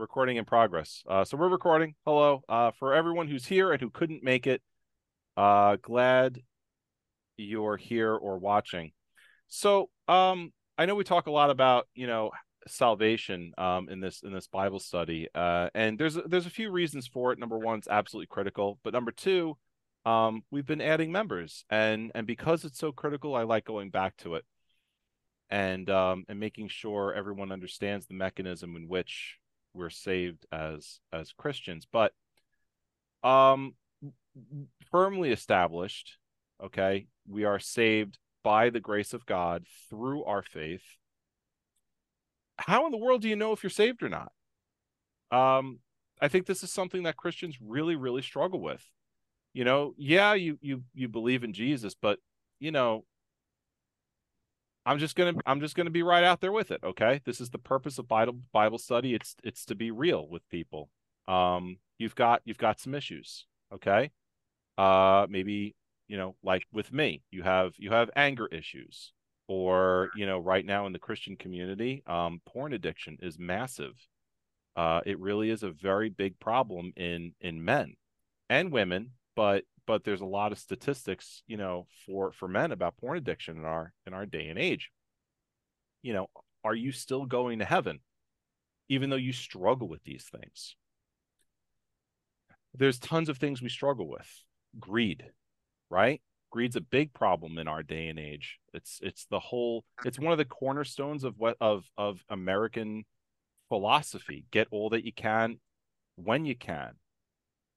recording in progress. Uh, so we're recording. Hello. Uh, for everyone who's here and who couldn't make it, uh, glad you're here or watching. So um, I know we talk a lot about you know salvation um, in this in this Bible study, uh, and there's there's a few reasons for it. Number one, it's absolutely critical, but number two, um, we've been adding members, and and because it's so critical, I like going back to it and um, and making sure everyone understands the mechanism in which we're saved as as Christians. But um, firmly established, okay, we are saved by the grace of God through our faith. How in the world do you know if you're saved or not? Um, I think this is something that Christians really, really struggle with. You know, yeah, you you you believe in Jesus, but you know, I'm just gonna I'm just gonna be right out there with it. Okay, this is the purpose of Bible Bible study. It's it's to be real with people. Um, you've got you've got some issues. Okay, uh, maybe you know like with me, you have you have anger issues, or you know right now in the Christian community, um, porn addiction is massive. Uh, it really is a very big problem in in men and women, but but there's a lot of statistics, you know, for for men about porn addiction in our in our day and age. You know, are you still going to heaven even though you struggle with these things? There's tons of things we struggle with. Greed, right? Greed's a big problem in our day and age. It's it's the whole it's one of the cornerstones of what of of American philosophy. Get all that you can when you can.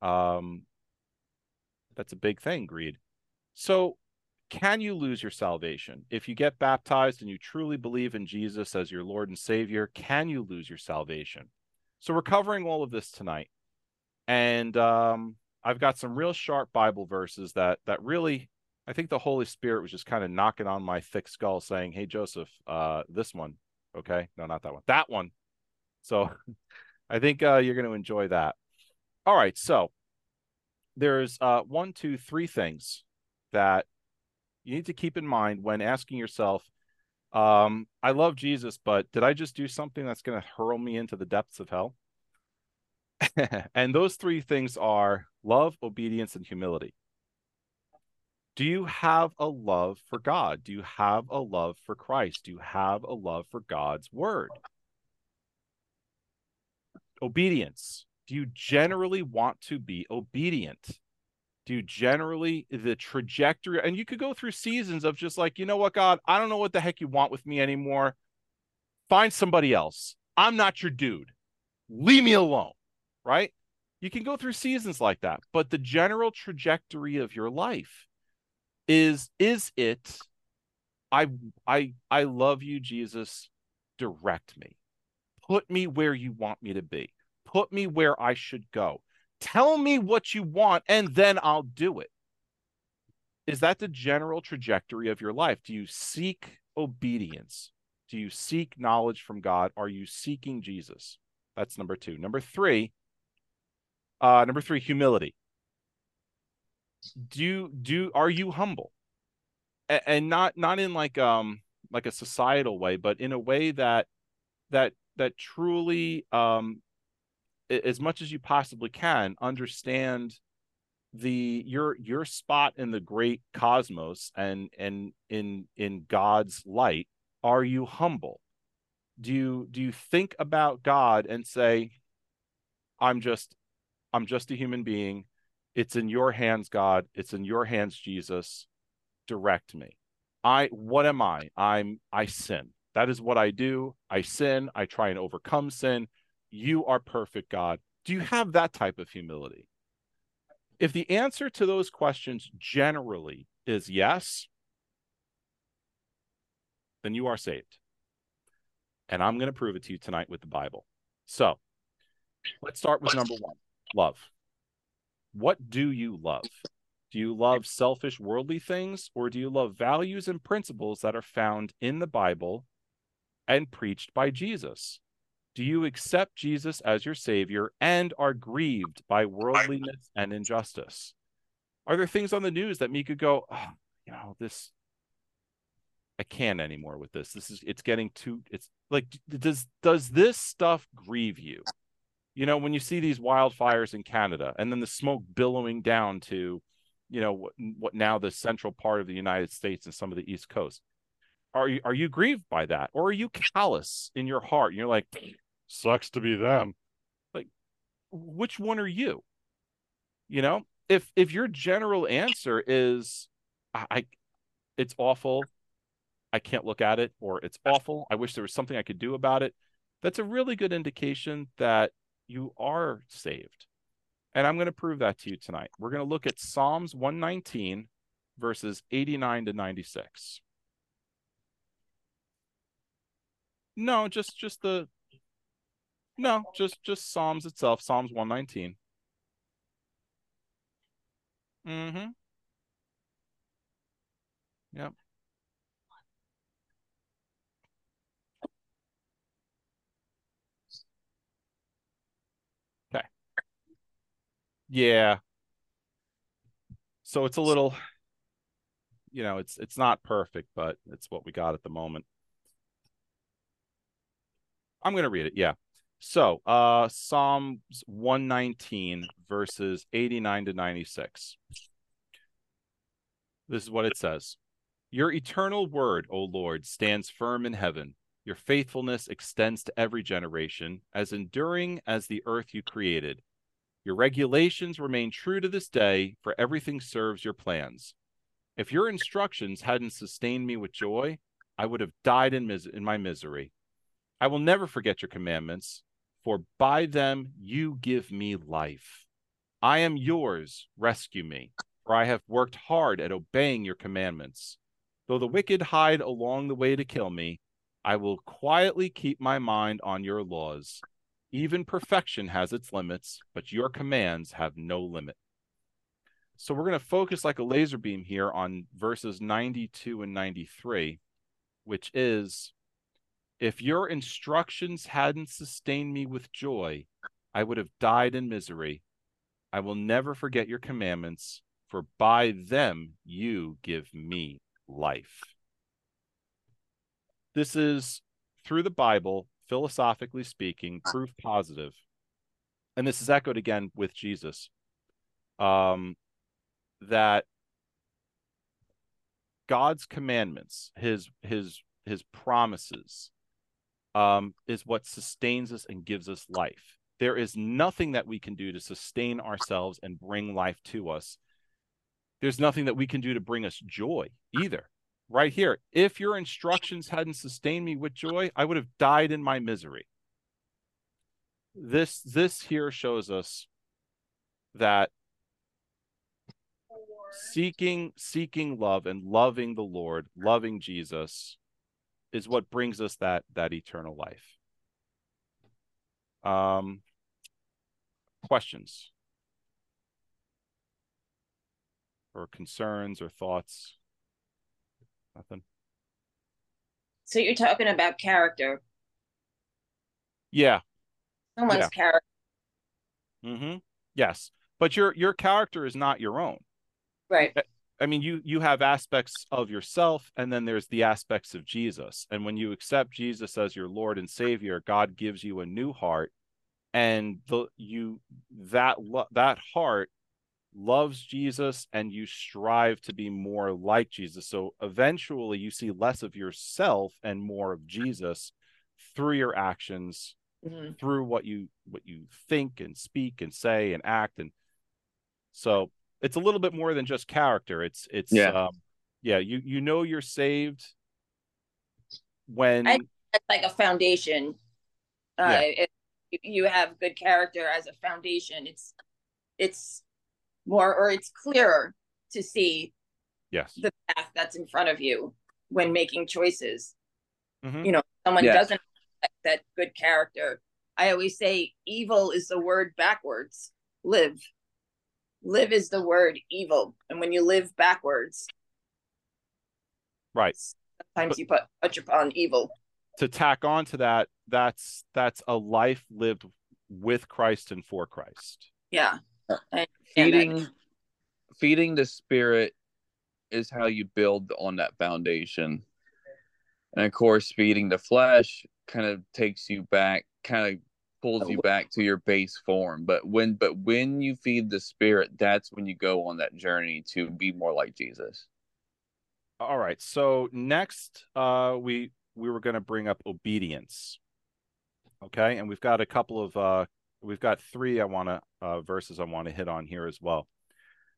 Um, that's a big thing, greed. So, can you lose your salvation? If you get baptized and you truly believe in Jesus as your Lord and Savior, can you lose your salvation? So, we're covering all of this tonight. And um, I've got some real sharp Bible verses that that really I think the Holy Spirit was just kind of knocking on my thick skull saying, Hey Joseph, uh, this one. Okay. No, not that one. That one. So I think uh, you're going to enjoy that. All right. So there's uh, one, two, three things that you need to keep in mind when asking yourself, um, I love Jesus, but did I just do something that's going to hurl me into the depths of hell? and those three things are love, obedience, and humility. Do you have a love for God? Do you have a love for Christ? Do you have a love for God's word? Obedience do you generally want to be obedient? Do you generally the trajectory and you could go through seasons of just like, you know what, God, I don't know what the heck you want with me anymore. Find somebody else. I'm not your dude. Leave me alone. Right? You can go through seasons like that, but the general trajectory of your life is is it I I I love you Jesus direct me. Put me where you want me to be put me where I should go. Tell me what you want, and then I'll do it. Is that the general trajectory of your life? Do you seek obedience? Do you seek knowledge from God? Are you seeking Jesus? That's number two. Number three, uh, number three, humility. Do do are you humble? A- and not not in like um like a societal way, but in a way that that that truly um as much as you possibly can understand the your your spot in the great cosmos and and in in God's light. Are you humble? Do you do you think about God and say I'm just I'm just a human being. It's in your hands God. It's in your hands Jesus. Direct me. I what am I? I'm I sin. That is what I do. I sin. I try and overcome sin you are perfect, God. Do you have that type of humility? If the answer to those questions generally is yes, then you are saved. And I'm going to prove it to you tonight with the Bible. So let's start with number one love. What do you love? Do you love selfish, worldly things, or do you love values and principles that are found in the Bible and preached by Jesus? Do you accept Jesus as your Savior and are grieved by worldliness and injustice? Are there things on the news that me could go, oh, you know, this, I can't anymore with this. This is, it's getting too, it's like, does, does this stuff grieve you? You know, when you see these wildfires in Canada and then the smoke billowing down to, you know, what, what now the central part of the United States and some of the East Coast, are you are you grieved by that, or are you callous in your heart? And you're like, sucks to be them. Like, which one are you? You know, if if your general answer is, I, I it's awful, I can't look at it, or it's awful, I wish there was something I could do about it. That's a really good indication that you are saved. And I'm going to prove that to you tonight. We're going to look at Psalms 119, verses 89 to 96. No, just just the no, just just Psalms itself, Psalms 119. Mm-hmm. Yep. Okay. Yeah. So it's a little, you know, it's it's not perfect, but it's what we got at the moment. I'm going to read it. Yeah. So, uh Psalms 119 verses 89 to 96. This is what it says. Your eternal word, O Lord, stands firm in heaven. Your faithfulness extends to every generation, as enduring as the earth you created. Your regulations remain true to this day, for everything serves your plans. If your instructions hadn't sustained me with joy, I would have died in, mis- in my misery. I will never forget your commandments, for by them you give me life. I am yours, rescue me, for I have worked hard at obeying your commandments. Though the wicked hide along the way to kill me, I will quietly keep my mind on your laws. Even perfection has its limits, but your commands have no limit. So we're going to focus like a laser beam here on verses 92 and 93, which is if your instructions hadn't sustained me with joy, I would have died in misery. I will never forget your commandments, for by them you give me life. This is through the Bible, philosophically speaking, proof positive. And this is echoed again with Jesus. Um, that God's commandments, his his his promises, um, is what sustains us and gives us life. There is nothing that we can do to sustain ourselves and bring life to us. There's nothing that we can do to bring us joy either. Right here, if your instructions hadn't sustained me with joy, I would have died in my misery. This this here shows us that seeking seeking love and loving the Lord, loving Jesus is what brings us that that eternal life. Um, questions or concerns or thoughts? Nothing. So you're talking about character. Yeah. Someone's Yeah. character. Mm-hmm. Yes, but your your character is not your own. Right. I mean, you you have aspects of yourself, and then there's the aspects of Jesus. And when you accept Jesus as your Lord and Savior, God gives you a new heart, and the you that lo- that heart loves Jesus, and you strive to be more like Jesus. So eventually, you see less of yourself and more of Jesus through your actions, Mhm. through what you what you think and speak and say and act, and so it's a little bit more than just character. It's it's Yeah. um, yeah. You you know you're saved when I- That's like a foundation. Uh, Yeah. if you have good character as a foundation, it's it's more or it's clearer to see yes the path that's in front of you when making choices. Mhm. You know, someone Yeah. doesn't have that good character. I always say evil is the word backwards. Live. Live is the word evil. And when you live backwards, right. sometimes But- you put touch upon evil. To tack on to that, that's that's a life lived with Christ and for Christ. Yeah. Uh, I understand that. feeding feeding the spirit is how you build on that foundation and of course feeding the flesh kind of takes you back kind of pulls you back to your base form. But when but when you feed the spirit, that's when you go on that journey to be more like Jesus. All right. So next, uh, we we were going to bring up obedience. Okay, and we've got a couple of uh, we've got three I want to uh, verses I want to hit on here as well.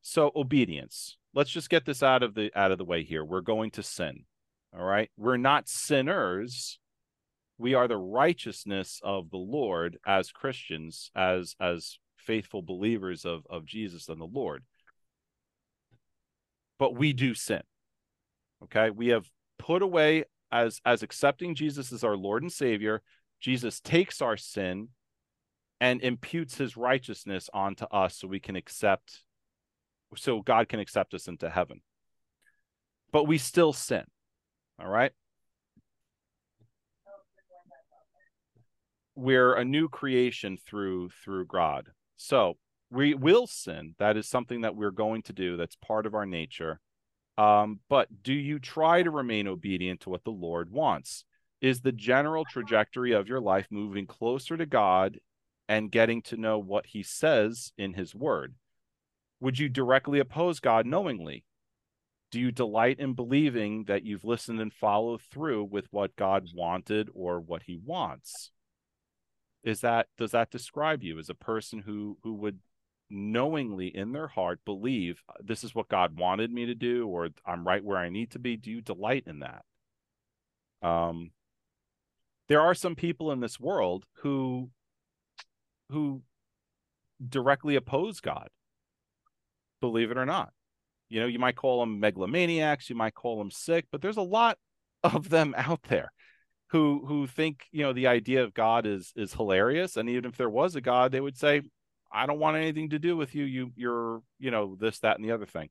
So obedience. Let's just get this out of the out of the way here. We're going to sin. All right. We're not sinners. We are the righteousness of the Lord as Christians, as as faithful believers of of Jesus and the Lord. But we do sin. Okay? We have put away as as accepting Jesus as our Lord and Savior. Jesus takes our sin and imputes his righteousness onto us so we can accept so God can accept us into heaven. But we still sin. All right? We're a new creation through through God. So, we will sin. That is something that we're going to do. That's part of our nature. Um, but do you try to remain obedient to what the Lord wants? Is the general trajectory of your life moving closer to God and getting to know what he says in his word? Would you directly oppose God knowingly? Do you delight in believing that you've listened and followed through with what God wanted or what he wants? Is that does that describe you as a person who who would knowingly in their heart believe this is what God wanted me to do or I'm right where I need to be? Do you delight in that? Um there are some people in this world who who directly oppose God. Believe it or not. You know, you might call them megalomaniacs, you might call them sick, but there's a lot of them out there who who think, you know, the idea of God is is hilarious and even if there was a god, they would say, I don't want anything to do with you. You you're, you know, this that and the other thing.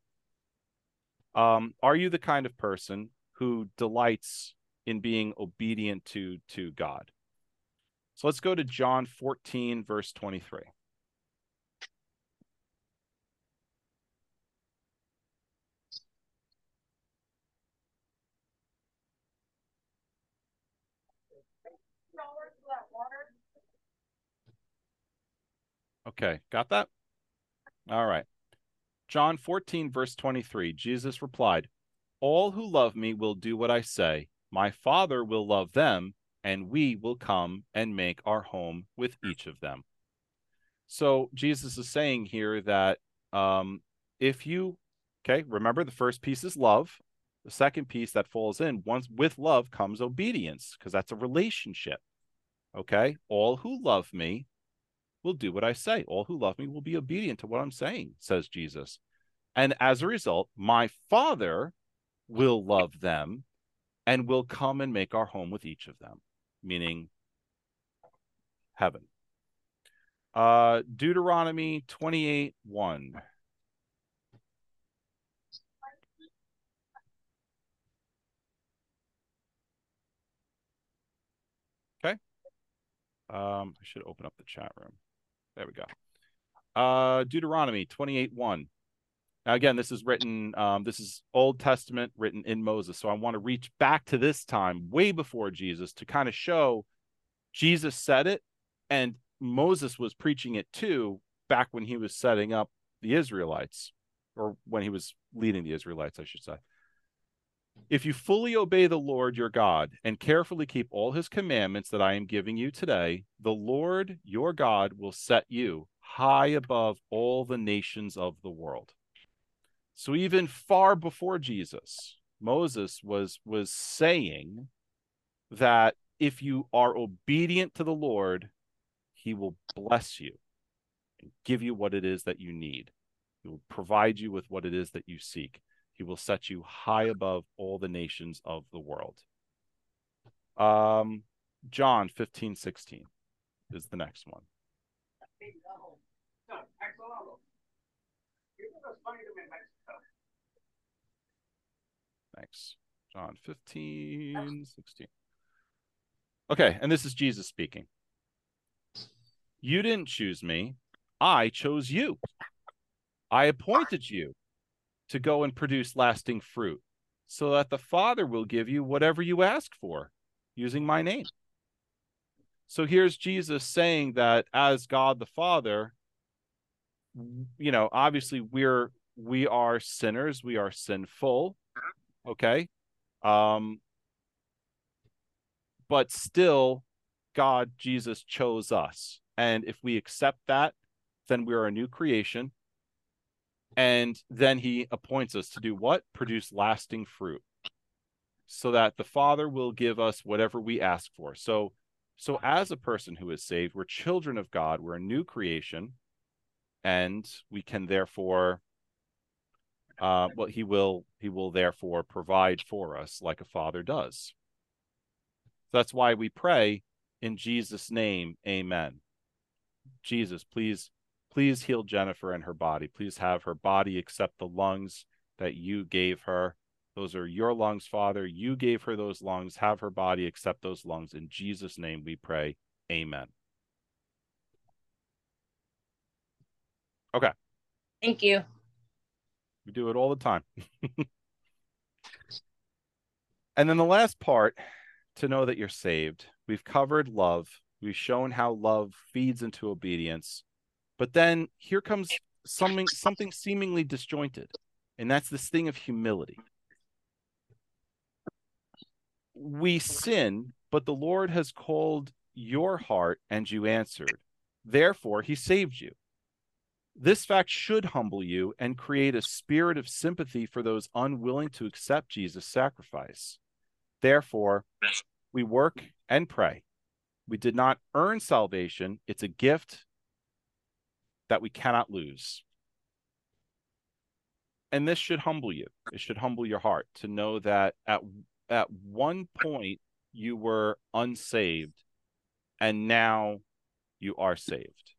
Um are you the kind of person who delights in being obedient to to God? So let's go to John 14 verse 23. Okay, got that? All right. John 14, verse 23, Jesus replied, All who love me will do what I say. My Father will love them, and we will come and make our home with each of them. So Jesus is saying here that um, if you, okay, remember the first piece is love. The second piece that falls in, once with love comes obedience, because that's a relationship. Okay, all who love me will do what I say. All who love me will be obedient to what I'm saying, says Jesus. And as a result, my Father will love them and will come and make our home with each of them, meaning heaven. Uh, Deuteronomy 28 1. Okay. Um, I should open up the chat room. There we go. Uh, Deuteronomy 28 1. Now, again, this is written, um, this is Old Testament written in Moses. So I want to reach back to this time, way before Jesus, to kind of show Jesus said it and Moses was preaching it too back when he was setting up the Israelites, or when he was leading the Israelites, I should say. If you fully obey the Lord your God and carefully keep all his commandments that I am giving you today, the Lord your God will set you high above all the nations of the world. So even far before Jesus, Moses was was saying that if you are obedient to the Lord, he will bless you and give you what it is that you need. He will provide you with what it is that you seek. He will set you high above all the nations of the world. Um, John 15, 16 is the next one. Thanks. John 15, 16. Okay, and this is Jesus speaking. You didn't choose me, I chose you. I appointed you to go and produce lasting fruit, so that the Father will give you whatever you ask for using my name. So here's Jesus saying that as God the Father, you know, obviously we're we are sinners, we are sinful, okay? Um but still God Jesus chose us. And if we accept that, then we're a new creation. And then he appoints us to do what? Produce lasting fruit. So that the Father will give us whatever we ask for. So so as a person who is saved, we're children of God, we're a new creation, and we can therefore uh well he will he will therefore provide for us like a father does. That's why we pray in Jesus' name, amen. Jesus, please, please heal Jennifer and her body. Please have her body accept the lungs that you gave her. Those are your lungs, Father. You gave her those lungs. Have her body accept those lungs. In Jesus' name we pray. Amen. Okay. Thank you. We do it all the time. and then the last part to know that you're saved. We've covered love. We've shown how love feeds into obedience. But then here comes something something seemingly disjointed, and that's this thing of humility. We sin, but the Lord has called your heart and you answered. Therefore, he saved you. This fact should humble you and create a spirit of sympathy for those unwilling to accept Jesus' sacrifice. Therefore, we work and pray. We did not earn salvation, it's a gift that we cannot lose. And this should humble you. It should humble your heart to know that at at one point you were unsaved and now you are saved.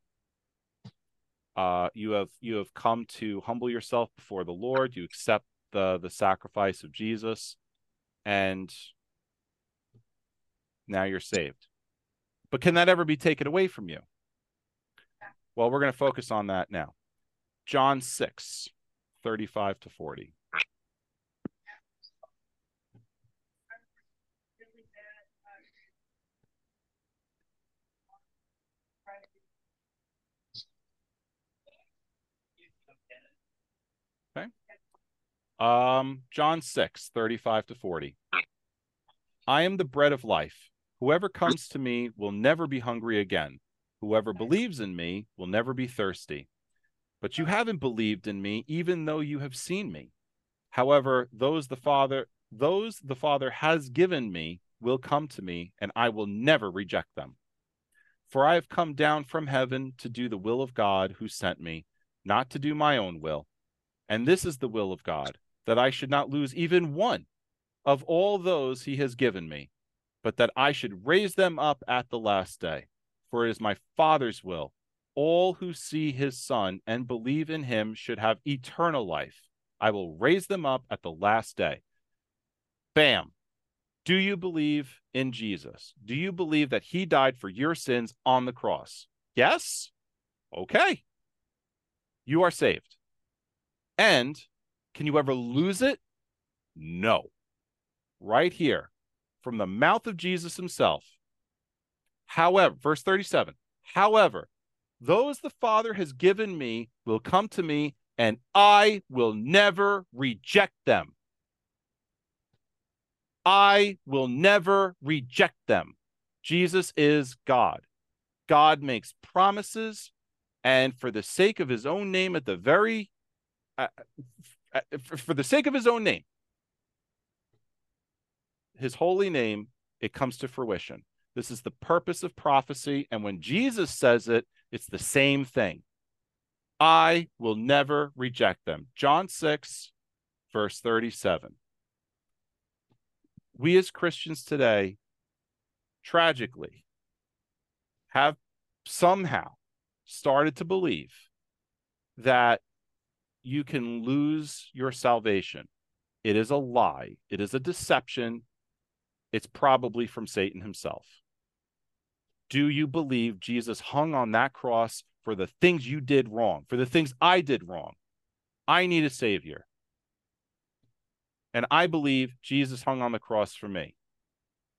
Uh, you have you have come to humble yourself before the Lord. You accept the the sacrifice of Jesus, and now you're saved. But can that ever be taken away from you? Well, we're going to focus on that now. John 6, 35 to 40. Okay. Um, John 6, 35 to 40. I am the bread of life. Whoever comes to me will never be hungry again. Whoever believes in me will never be thirsty. But you haven't believed in me, even though you have seen me. However, those the Father, those the Father has given me will come to me, and I will never reject them. For I have come down from heaven to do the will of God who sent me, not to do my own will. And this is the will of God, that I should not lose even one of all those he has given me, but that I should raise them up at the last day. For it is my Father's will. All who see his Son and believe in him should have eternal life. I will raise them up at the last day. Bam. Do you believe in Jesus? Do you believe that he died for your sins on the cross? Yes? Okay. You are saved. And can you ever lose it? No. Right here from the mouth of Jesus himself. However, verse 37 However, those the Father has given me will come to me, and I will never reject them. I will never reject them. Jesus is God. God makes promises, and for the sake of his own name, at the very, uh, uh for the sake of his own name, his holy name, it comes to fruition. This is the purpose of prophecy. And when Jesus says it, it's the same thing. I will never reject them. John 6, verse 37. We as Christians today, tragically, have somehow started to believe that you can lose your salvation. It is a lie, it is a deception, it's probably from Satan himself. Do you believe Jesus hung on that cross for the things you did wrong, for the things I did wrong? I need a savior. And I believe Jesus hung on the cross for me.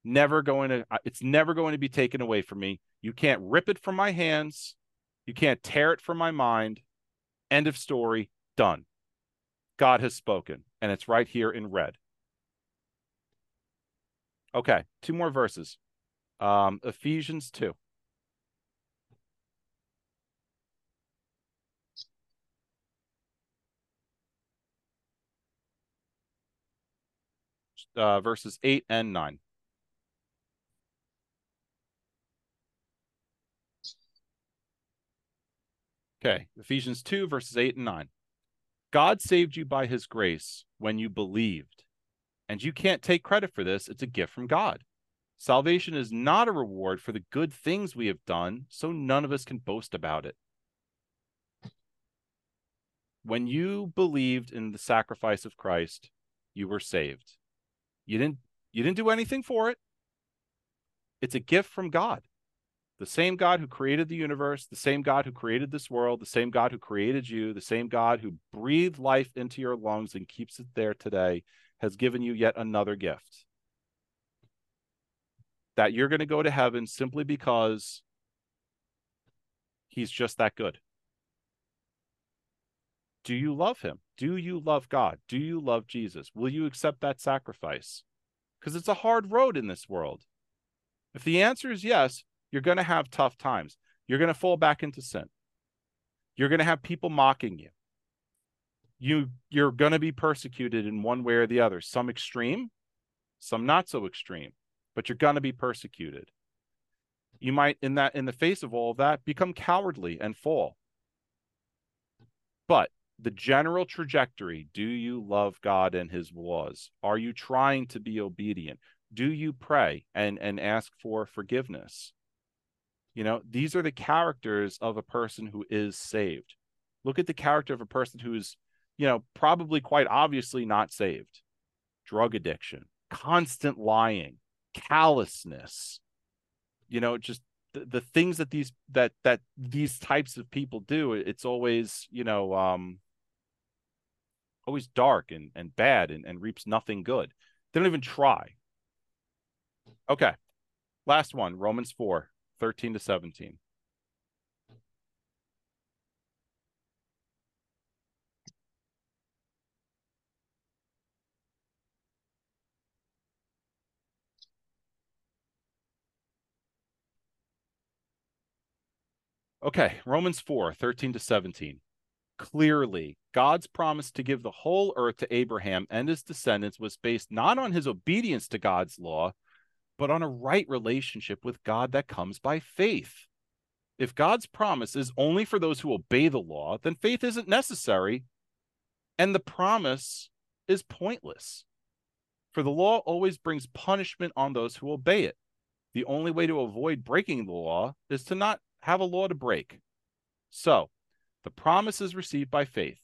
Never going to, it's never going to be taken away from me. You can't rip it from my hands. You can't tear it from my mind. End of story. Done. God has spoken, and it's right here in red. Okay, two more verses. Um, Ephesians 2. Uh, verses 8 and 9. Okay, Ephesians 2, verses 8 and 9. God saved you by his grace when you believed. And you can't take credit for this, it's a gift from God. Salvation is not a reward for the good things we have done, so none of us can boast about it. When you believed in the sacrifice of Christ, you were saved. You didn't you didn't do anything for it. It's a gift from God. The same God who created the universe, the same God who created this world, the same God who created you, the same God who breathed life into your lungs and keeps it there today has given you yet another gift. That you're going to go to heaven simply because he's just that good. Do you love him? Do you love God? Do you love Jesus? Will you accept that sacrifice? Because it's a hard road in this world. If the answer is yes, you're going to have tough times. You're going to fall back into sin. You're going to have people mocking you. You you're going to be persecuted in one way or the other, some extreme, some not so extreme, but you're going to be persecuted. You might in that in the face of all of that become cowardly and fall. But the general trajectory, do you love God and his laws? Are you trying to be obedient? Do you pray and and ask for forgiveness? You know, these are the characters of a person who is saved. Look at the character of a person who is, you know, probably quite obviously not saved. Drug addiction, constant lying, callousness. You know, just the, the things that these that that these types of people do, it's always, you know, um always dark and, and bad and, and reaps nothing good. They don't even try. Okay. Last one, Romans 4. 13 to 17. Okay, Romans 4 13 to 17. Clearly, God's promise to give the whole earth to Abraham and his descendants was based not on his obedience to God's law, but on a right relationship with God that comes by faith. If God's promise is only for those who obey the law, then faith isn't necessary, and the promise is pointless. For the law always brings punishment on those who obey it. The only way to avoid breaking the law is to not have a law to break. So, the promise is received by faith.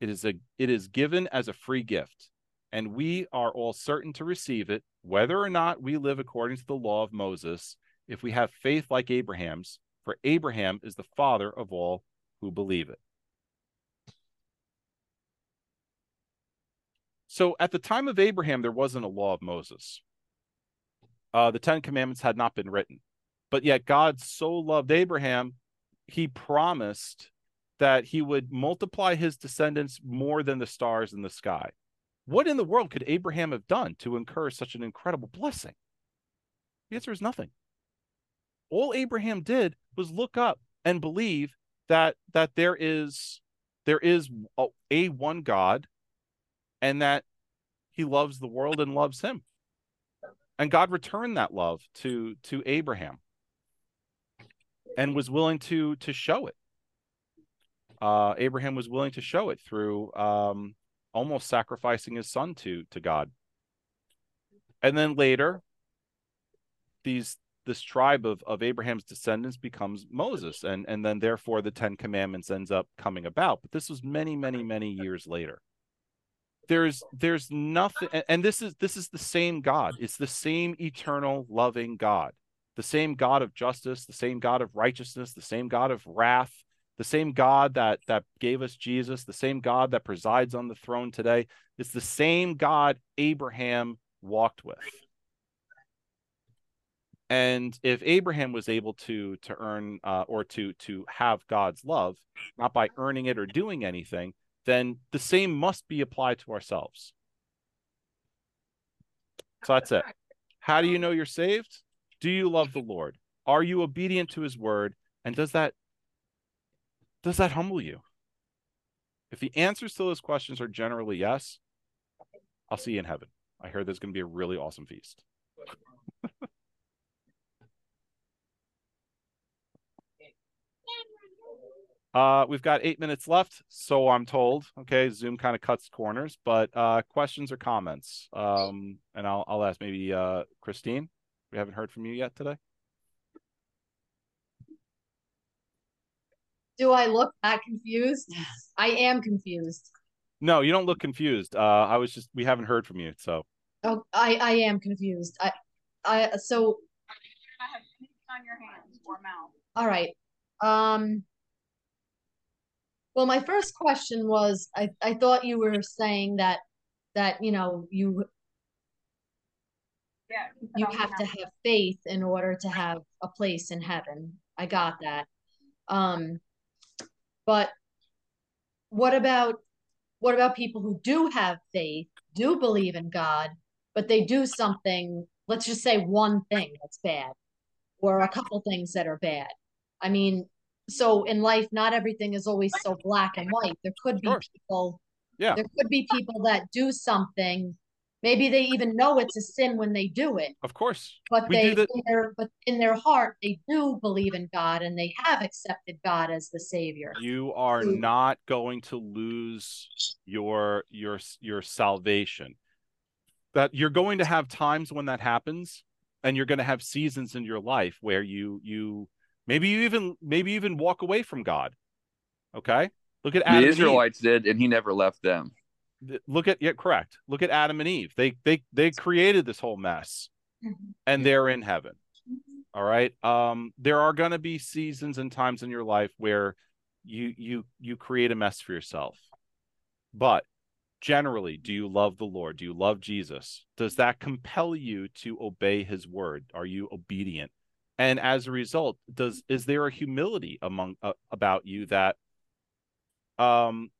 It is a it is given as a free gift and we are all certain to receive it, whether or not we live according to the law of Moses, if we have faith like Abraham's, for Abraham is the father of all who believe it. So at the time of Abraham, there wasn't a law of Moses. Uh, the Ten Commandments had not been written. But yet God so loved Abraham, he promised that he would multiply his descendants more than the stars in the sky. What in the world could Abraham have done to incur such an incredible blessing? The answer is nothing. All Abraham did was look up and believe that that there is there is a, a one God and that he loves the world and loves him. And God returned that love to to Abraham and was willing to to show it. Uh, Abraham was willing to show it through um, almost sacrificing his son to to God. And then later, these this tribe of, of Abraham's descendants becomes Moses, and and then therefore the Ten Commandments ends up coming about. But this was many, many, many years later. There's there's nothing, and this is this is the same God. It's the same eternal, loving God, the same God of justice, the same God of righteousness, the same God of wrath, the same God that that gave us Jesus, the same God that presides on the throne today, is the same God Abraham walked with. And if Abraham was able to to earn uh, or to to have God's love, not by earning it or doing anything, then the same must be applied to ourselves. So that's it. How do you know you're saved? Do you love the Lord? Are you obedient to his word? And does that does that humble you? If the answers to those questions are generally yes, I'll see you in heaven. I hear there's going to be a really awesome feast. uh, we've got eight minutes left, so I'm told. Okay, Zoom kind of cuts corners, but uh, questions or comments? Um, and I'll I'll ask maybe uh, Christine. We haven't heard from you yet today. Do I look that confused? I am confused. No, you don't look confused. Uh, I was just we haven't heard from you, so. Oh, I I am confused. I I so. I have on your hands or mouth. All right. Um. Well, my first question was, I I thought you were saying that that you know you. You have to have faith in order to have a place in heaven. I got that. Um, but what about what about people who do have faith, do believe in God, but they do something, let's just say one thing that's bad, or a couple things that are bad. I mean, so in life, not everything is always so black and white. There could be Sure. people, Yeah. there could be people that do something. Maybe they even know it's a sin when they do it, Of course. but We they do that- in their but in their heart they do believe in God and they have accepted God as the savior. You are Mm. not going to lose your your your salvation. That you're going to have times when that happens, and you're going to have seasons in your life where you you maybe you even maybe you even walk away from God. Okay, look at Adam the and Eve. Israelites did, and he never left them. Look at yeah, correct. Look at Adam and Eve. They they they created this whole mess, and they're in heaven. All right. Um, there are going to be seasons and times in your life where you you you create a mess for yourself. But generally, do you love the Lord? Do you love Jesus? Does that compel you to obey his word? Are you obedient? And as a result, does is there a humility among uh, about you that um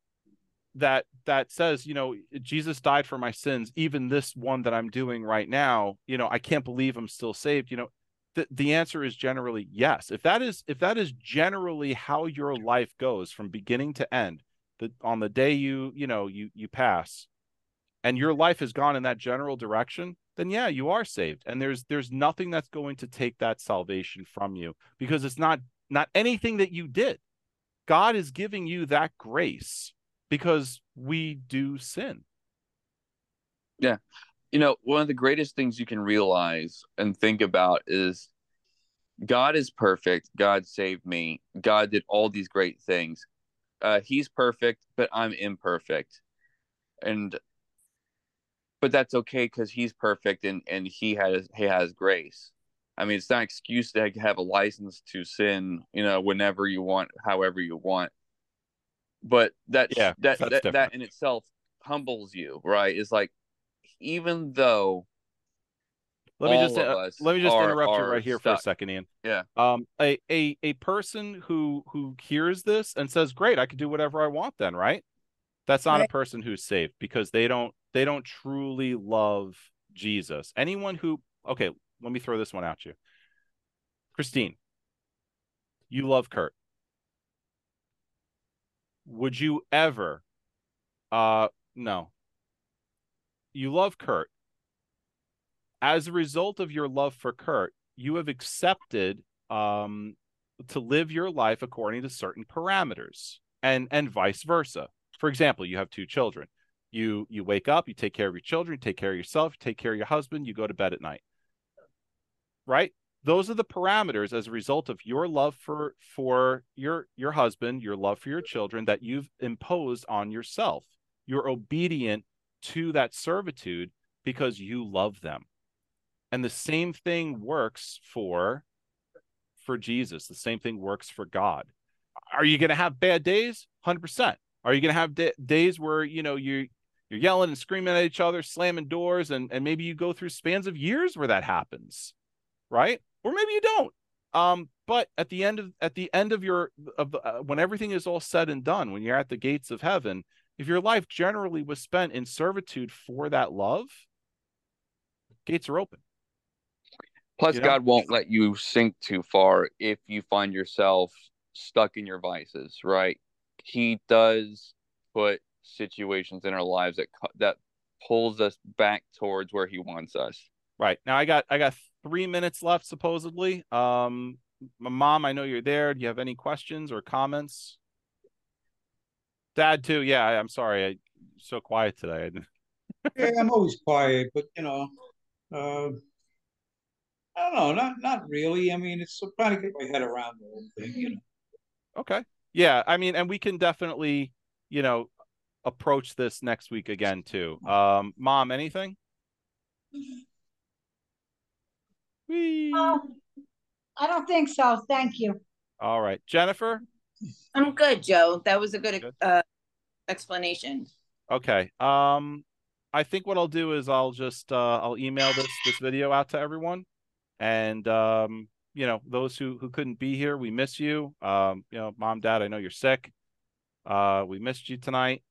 that that says, you know, Jesus died for my sins, even this one that I'm doing right now, you know, I can't believe I'm still saved, you know, the, the answer is generally yes. If that is if that is generally how your life goes from beginning to end, that on the day you you know you you pass, and your life has gone in that general direction, then yeah, you are saved. And there's there's nothing that's going to take that salvation from you because it's not not anything that you did. God is giving you that grace because we do sin. Yeah. You know, one of the greatest things you can realize and think about is God is perfect. God saved me. God did all these great things. Uh, he's perfect, but I'm imperfect. And but that's okay because he's perfect and and he has he has grace. I mean, it's not an excuse to have a license to sin, you know, whenever you want, however you want. But that Yeah, that that, different. that in itself humbles you, right? It's like even though Let me just uh, let me just are- interrupt you right here for a second, Ian. Yeah. Um, a a a person who who hears this and says, "Great, I can do whatever I want," then, right? That's not a person who's saved because they don't they don't truly love Jesus. Anyone who okay, let me throw this one at you, Christine. You love Kurt. Would you ever? Uh, no. You love Kurt as a result of your love for Kurt, you have accepted um, to live your life according to certain parameters, and and vice versa. For example, you have two children. You you wake up, you take care of your children, you take care of yourself, you take care of your husband, you go to bed at night. Right? Those are the parameters as a result of your love for for your your husband, your love for your children that you've imposed on yourself. You're obedient to that servitude because you love them. And the same thing works for for jesus. The same thing works for god. Are you going to have bad days? 100% are you going to have da- days where you know you you're yelling and screaming at each other slamming doors and and maybe you go through spans of years where that happens right or maybe you don't. Um, but at the end of at the end of your of the uh, when everything is all said and done, when you're at the gates of heaven, if your life generally was spent in servitude for that love, gates are open. Plus, You know? God won't let you sink too far if you find yourself stuck in your vices, right? He does put situations in our lives that that pulls us back towards where He wants us. Right now, I got I got three minutes left supposedly. Um, mom, I know you're there. Do you have any questions or comments? Dad, too. Yeah, I'm sorry. I so quiet today. Yeah, I'm always quiet, but you know, uh, I don't know, not not really. I mean, it's I'm trying to get my head around the whole thing, you know. Okay. Yeah, I mean, and we can definitely, you know, approach this next week again too. Um, mom, anything? Whee! Oh, I don't think so. Thank you. All right, Jennifer. I'm good, Joe. That was a good, Good. uh, explanation. Okay. Um, I think what I'll do is I'll just uh I'll email this this video out to everyone, and um, you know, those who who couldn't be here, we miss you. Um, you know, mom, dad, I know you're sick. Uh, we missed you tonight.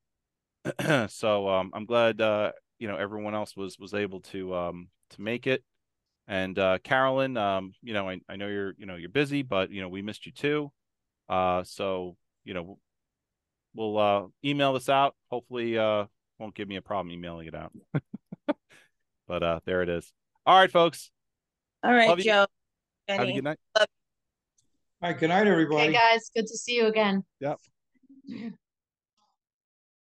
so um, I'm glad uh, you know, everyone else was was able to um to make it. And uh, Carolyn, um, you know, I, I know you're you know you're busy, but you know we missed you too. Uh, so you know we'll uh email this out. Hopefully, uh, won't give me a problem emailing it out. but uh, there it is. All right, folks. All right, Love you. Joe. Have a good night. Love All right, good night, everybody. Okay, guys, good to see you again. Yep.